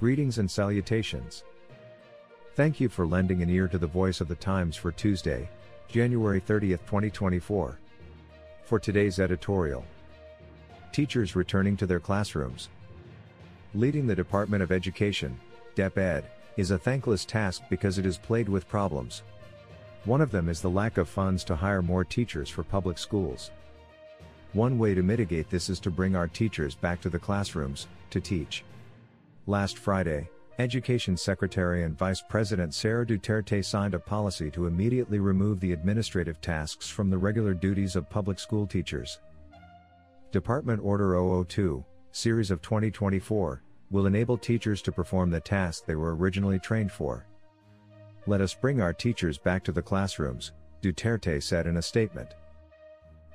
Greetings and salutations. Thank you for lending an ear to the voice of the Times for Tuesday, January 30th, 2024. For today's editorial, Teachers returning to their classrooms. Leading the Department of Education, DepEd, is a thankless task because it is plagued with problems. One of them is the lack of funds to hire more teachers for public schools. One way to mitigate this is to bring our teachers back to the classrooms, to teach. Last Friday, Education Secretary and Vice President Sara Duterte signed a policy to immediately remove the administrative tasks from the regular duties of public school teachers. Department Order 002, Series of 2024, will enable teachers to perform the tasks they were originally trained for. Let us bring our teachers back to the classrooms, Duterte said in a statement.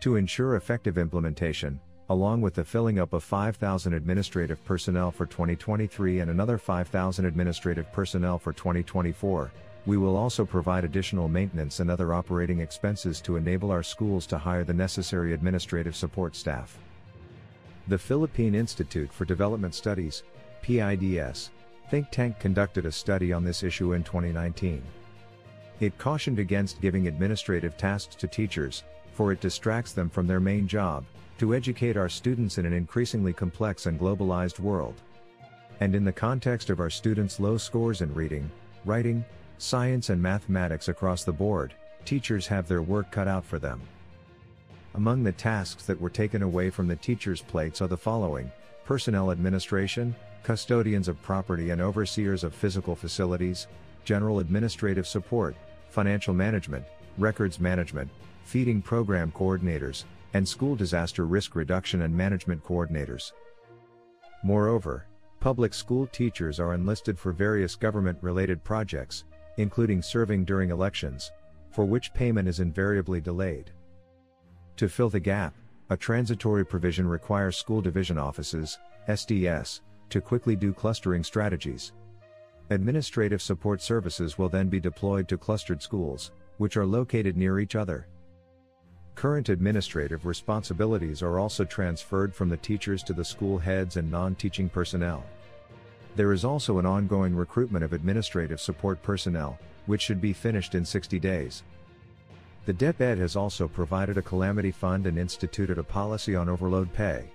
To ensure effective implementation, along with the filling up of 5,000 administrative personnel for 2023 and another 5,000 administrative personnel for 2024, we will also provide additional maintenance and other operating expenses to enable our schools to hire the necessary administrative support staff. The Philippine Institute for Development Studies, PIDS, think tank conducted a study on this issue in 2019. It cautioned against giving administrative tasks to teachers, for it distracts them from their main job, to educate our students in an increasingly complex and globalized world. And in the context of our students' low scores in reading, writing, science and mathematics across the board, teachers have their work cut out for them. Among the tasks that were taken away from the teachers' plates are the following personnel administration, custodians of property and overseers of physical facilities, general administrative support, financial management, records management, feeding program coordinators, and school disaster risk reduction and management coordinators. Moreover, public school teachers are enlisted for various government related projects, including serving during elections, for which payment is invariably delayed. To fill the gap, a transitory provision requires school division offices, SDS, to quickly do clustering strategies. Administrative support services will then be deployed to clustered schools, which are located near each other. Current administrative responsibilities are also transferred from the teachers to the school heads and non teaching personnel. There is also an ongoing recruitment of administrative support personnel, which should be finished in 60 days. The DepEd has also provided a calamity fund and instituted a policy on overload pay.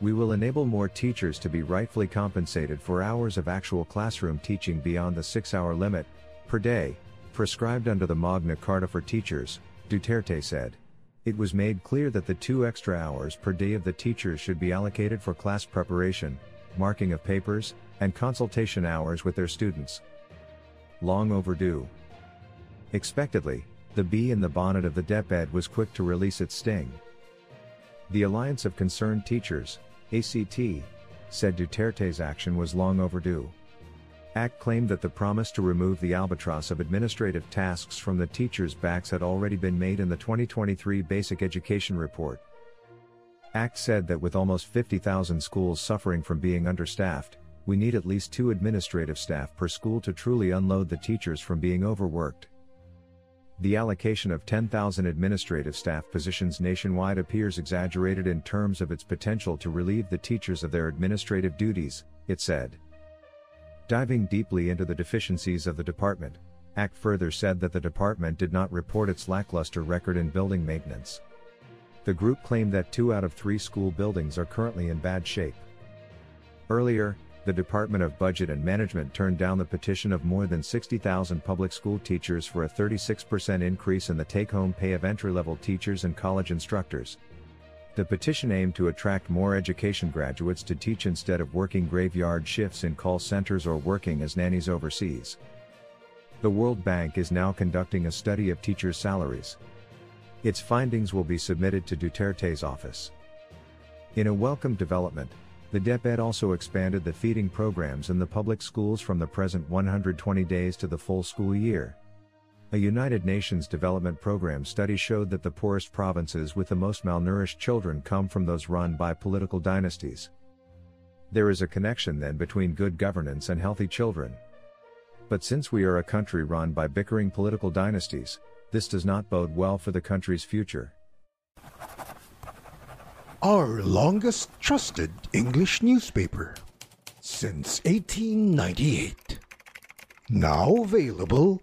We will enable more teachers to be rightfully compensated for hours of actual classroom teaching beyond the six hour limit, per day, prescribed under the Magna Carta for teachers, Duterte said. It was made clear that the two extra hours per day of the teachers should be allocated for class preparation, marking of papers, and consultation hours with their students. Long overdue. Expectedly, the bee in the bonnet of the DepEd was quick to release its sting. The Alliance of Concerned Teachers, ACT, said Duterte's action was long overdue. ACT claimed that the promise to remove the albatross of administrative tasks from the teachers' backs had already been made in the 2023 Basic Education Report. ACT said that with almost 50,000 schools suffering from being understaffed, we need at least two administrative staff per school to truly unload the teachers from being overworked. The allocation of 10,000 administrative staff positions nationwide appears exaggerated in terms of its potential to relieve the teachers of their administrative duties, it said. Diving deeply into the deficiencies of the department, ACT further said that the department did not report its lackluster record in building maintenance. The group claimed that two out of three school buildings are currently in bad shape. Earlier, the Department of Budget and Management turned down the petition of more than 60,000 public school teachers for a 36% increase in the take home pay of entry level teachers and college instructors. The petition aimed to attract more education graduates to teach instead of working graveyard shifts in call centers or working as nannies overseas. The World Bank is now conducting a study of teachers' salaries. Its findings will be submitted to Duterte's office. In a welcome development, The DepEd also expanded the feeding programs in the public schools from the present 120 days to the full school year. A United Nations Development Program study showed that the poorest provinces with the most malnourished children come from those run by political dynasties. There is a connection then between good governance and healthy children. But since we are a country run by bickering political dynasties, this does not bode well for the country's future. Our longest trusted English newspaper since 1898. Now available